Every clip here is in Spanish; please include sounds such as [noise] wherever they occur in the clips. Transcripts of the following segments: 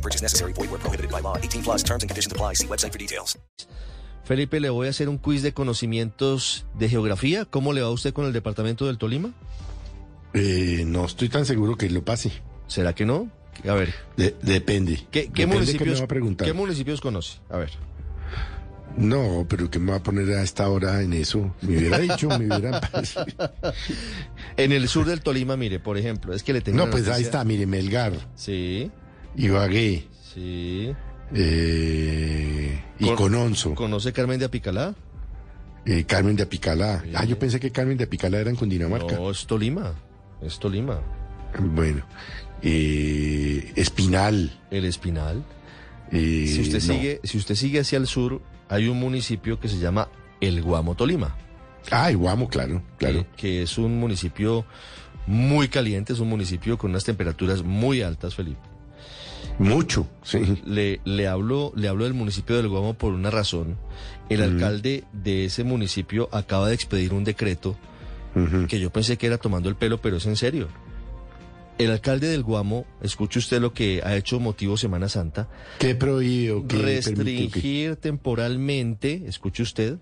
No purchase necessary. Void where prohibited by law. 18 plus terms and conditions apply. See website for details. Felipe, le voy a hacer un quiz de conocimientos de geografía. ¿Cómo le va a usted con el departamento del Tolima? Eh, no estoy tan seguro que lo pase. ¿Será que no? A ver. De- depende. ¿Qué, qué Depende que me municipios, va a preguntar. ¿Qué municipios conoce? A ver. No, pero que me va a poner a esta hora en eso. Me hubiera dicho, me hubiera... [laughs] En el sur del Tolima, mire, por ejemplo, es que le tengo No, pues ahí está, mire, Melgar, Sí, Ibagué, sí. eh, y Con- Cononso, ¿Conoce Carmen de Apicalá? eh, Carmen de Apicalá. Ah, yo pensé que Carmen de Apicalá era en Cundinamarca. No, es Tolima. Es Tolima. Bueno, eh, Espinal. El Espinal. eh, Si usted no. sigue, si usted sigue hacia el sur, hay un municipio que se llama El Guamo Tolima. Ah, Guamo, claro, claro. que, que es un municipio muy caliente, es un municipio con unas temperaturas muy altas, Felipe. Mucho, sí. Le, le, hablo, le hablo del municipio del Guamo por una razón. El alcalde de ese municipio acaba de expedir un decreto que yo pensé que era tomando el pelo, pero es en serio. El alcalde del Guamo, escuche usted lo que ha hecho motivo Semana Santa, ¿Qué. ¿Qué? restringir temporalmente, escuche usted,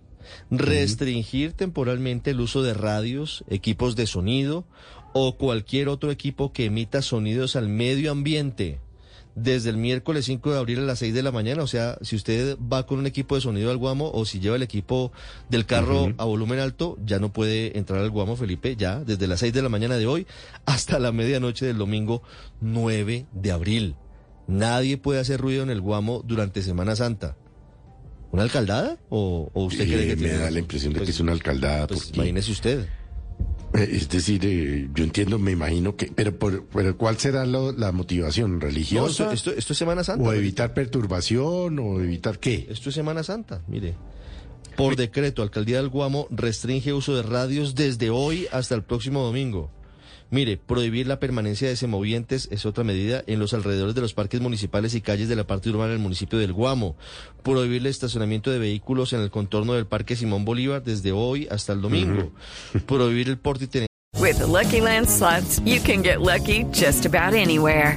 restringir temporalmente el uso de radios, equipos de sonido o cualquier otro equipo que emita sonidos al medio ambiente. Desde el miércoles 5 de abril a las 6 de la mañana, o sea, si usted va con un equipo de sonido al Guamo o si lleva el equipo del carro a volumen alto, ya no puede entrar al Guamo, Felipe, ya desde las 6 de la mañana de hoy hasta la medianoche del domingo 9 de abril. Nadie puede hacer ruido en el Guamo durante Semana Santa. ¿Una alcaldada? ¿O, o usted cree Eh, que me tiene da la impresión de Pues- que es una alcaldada. Pues porque- imagínese usted. Eh, Es decir, eh, yo entiendo, me imagino que, pero, por, pero ¿cuál será lo- la motivación No, religiosa? esto, esto- esto es Semana Santa. o evitar perturbación o evitar qué? Esto es Semana Santa, mire. Por decreto, Alcaldía del Guamo restringe uso de radios desde hoy hasta el próximo domingo. Mire, prohibir la permanencia de semovientes es otra medida en los alrededores de los parques municipales y calles de la parte urbana del municipio del Guamo. Prohibir el estacionamiento de vehículos en el contorno del Parque Simón Bolívar desde hoy hasta el domingo. Prohibir el porte y tenencia With the Lucky Land slots, you can get lucky just about anywhere.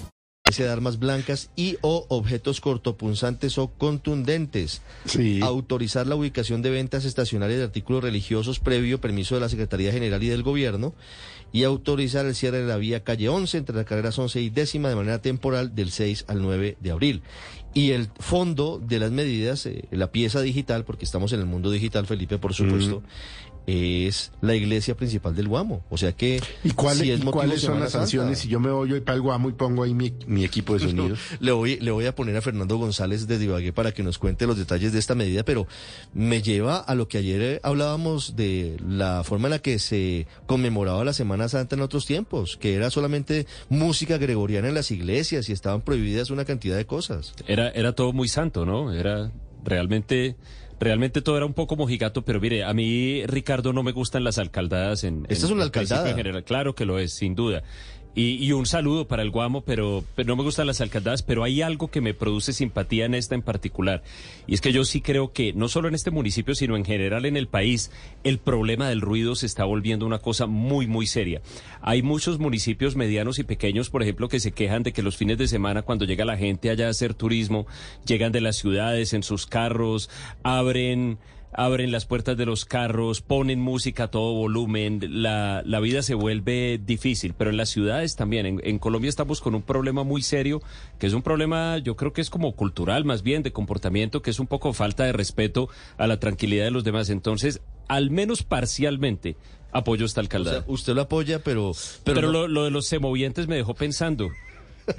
De armas blancas y o objetos cortopunzantes o contundentes. Sí. Autorizar la ubicación de ventas estacionarias de artículos religiosos previo permiso de la Secretaría General y del Gobierno. Y autorizar el cierre de la vía calle 11 entre las carreras 11 y décima de manera temporal del 6 al 9 de abril. Y el fondo de las medidas, eh, la pieza digital, porque estamos en el mundo digital, Felipe, por supuesto, es la iglesia principal del Guamo. O sea que... ¿Y, cuál- si es y cuáles son las Santa, sanciones? Si yo me voy hoy para el Guamo y pongo ahí mi, mi equipo de [laughs] sonido. le voy, le voy a poner a Fernando González desde Ibagué para que nos cuente los detalles de esta medida, pero me lleva a lo que ayer eh, hablábamos de la forma en la que se conmemoraba la Semana Santa en otros tiempos, que era solamente música gregoriana en las iglesias y estaban prohibidas una cantidad de cosas. Era, era todo muy santo, ¿no? Era realmente, realmente todo era un poco mojigato, pero mire, a mí, Ricardo, no me gustan las alcaldadas en... Esta en- es una alcaldada. En general. Claro que lo es, sin duda. Y, y un saludo para el Guamo, pero, pero no me gustan las alcaldadas, pero hay algo que me produce simpatía en esta en particular. Y es que yo sí creo que, no solo en este municipio, sino en general en el país, el problema del ruido se está volviendo una cosa muy, muy seria. Hay muchos municipios medianos y pequeños, por ejemplo, que se quejan de que los fines de semana, cuando llega la gente allá a hacer turismo, llegan de las ciudades en sus carros, abren abren las puertas de los carros, ponen música a todo volumen, la, la vida se vuelve difícil, pero en las ciudades también. En, en Colombia estamos con un problema muy serio, que es un problema, yo creo que es como cultural más bien, de comportamiento, que es un poco falta de respeto a la tranquilidad de los demás. Entonces, al menos parcialmente, apoyo esta O alcaldía. sea, usted lo apoya, pero... pero no- lo, lo de los semovientes me dejó pensando.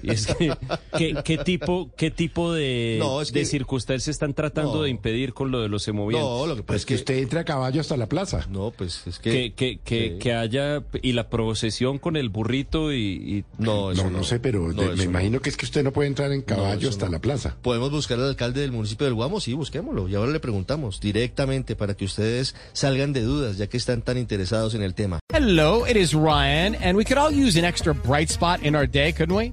Y es que, ¿qué, qué tipo, qué tipo de, No, es de que- circunstancias están tratando No. de impedir con lo de los semovientes? No, lo que pasa Pues es que usted entre a caballo hasta la plaza. No, pues es que... que, que, que, Sí. que haya y la procesión con el burrito y, y- No, eso No, no sé, pero No, de- eso me no. imagino que es que usted no puede entrar en caballo hasta no. la plaza. ¿Podemos buscar al alcalde del municipio del Guamo? Sí, busquémoslo. Y ahora le preguntamos directamente para que ustedes salgan de dudas, ya que están tan interesados en el tema. Hello, it is Ryan, and we could all use an extra bright spot in our day, couldn't we?